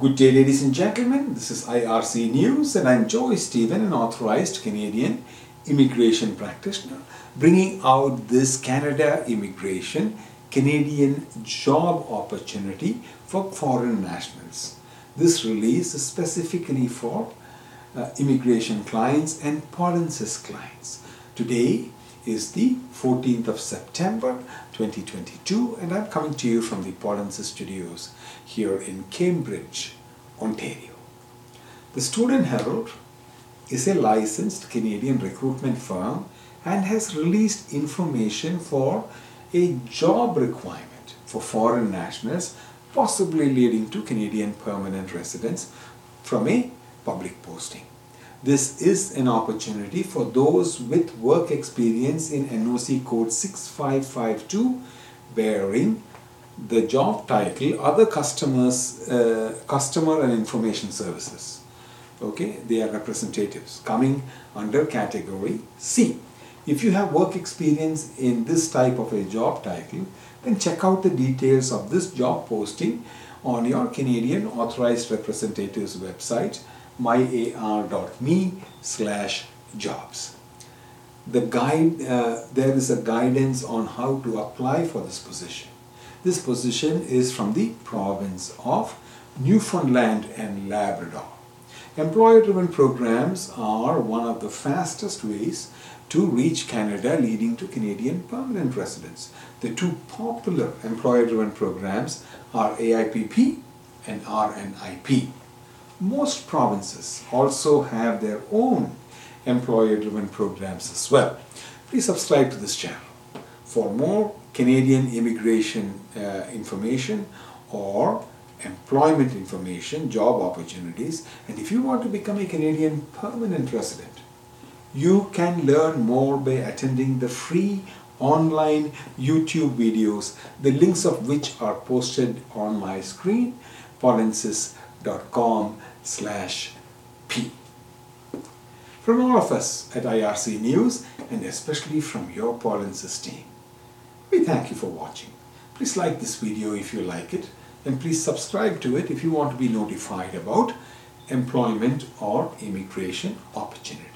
Good day, ladies and gentlemen. This is IRC News, and I'm Joy Stephen, an authorized Canadian immigration practitioner, bringing out this Canada Immigration Canadian job opportunity for foreign nationals. This release is specifically for uh, immigration clients and Polinsys clients. Today is the 14th of September 2022 and I'm coming to you from the Polinsys studios here in Cambridge, Ontario. The Student Herald is a licensed Canadian recruitment firm and has released information for a job requirement for foreign nationals possibly leading to Canadian permanent residence from a public posting. This is an opportunity for those with work experience in NOC code 6552 bearing the job title other customers uh, customer and information services. Okay they are representatives coming under category C. If you have work experience in this type of a job title then check out the details of this job posting on your Canadian authorized representatives website myar.me slash jobs. The guide, uh, there is a guidance on how to apply for this position. This position is from the province of Newfoundland and Labrador. Employer-driven programs are one of the fastest ways to reach Canada leading to Canadian permanent residence. The two popular employer-driven programs are AIPP and RNIP. Most provinces also have their own employer-driven programs as well. Please subscribe to this channel for more Canadian immigration uh, information or employment information, job opportunities, and if you want to become a Canadian permanent resident, you can learn more by attending the free online YouTube videos, the links of which are posted on my screen, polinsys.com slash P. From all of us at IRC News, and especially from your Polinsys team, we thank you for watching. Please like this video if you like it, and please subscribe to it if you want to be notified about employment or immigration opportunities.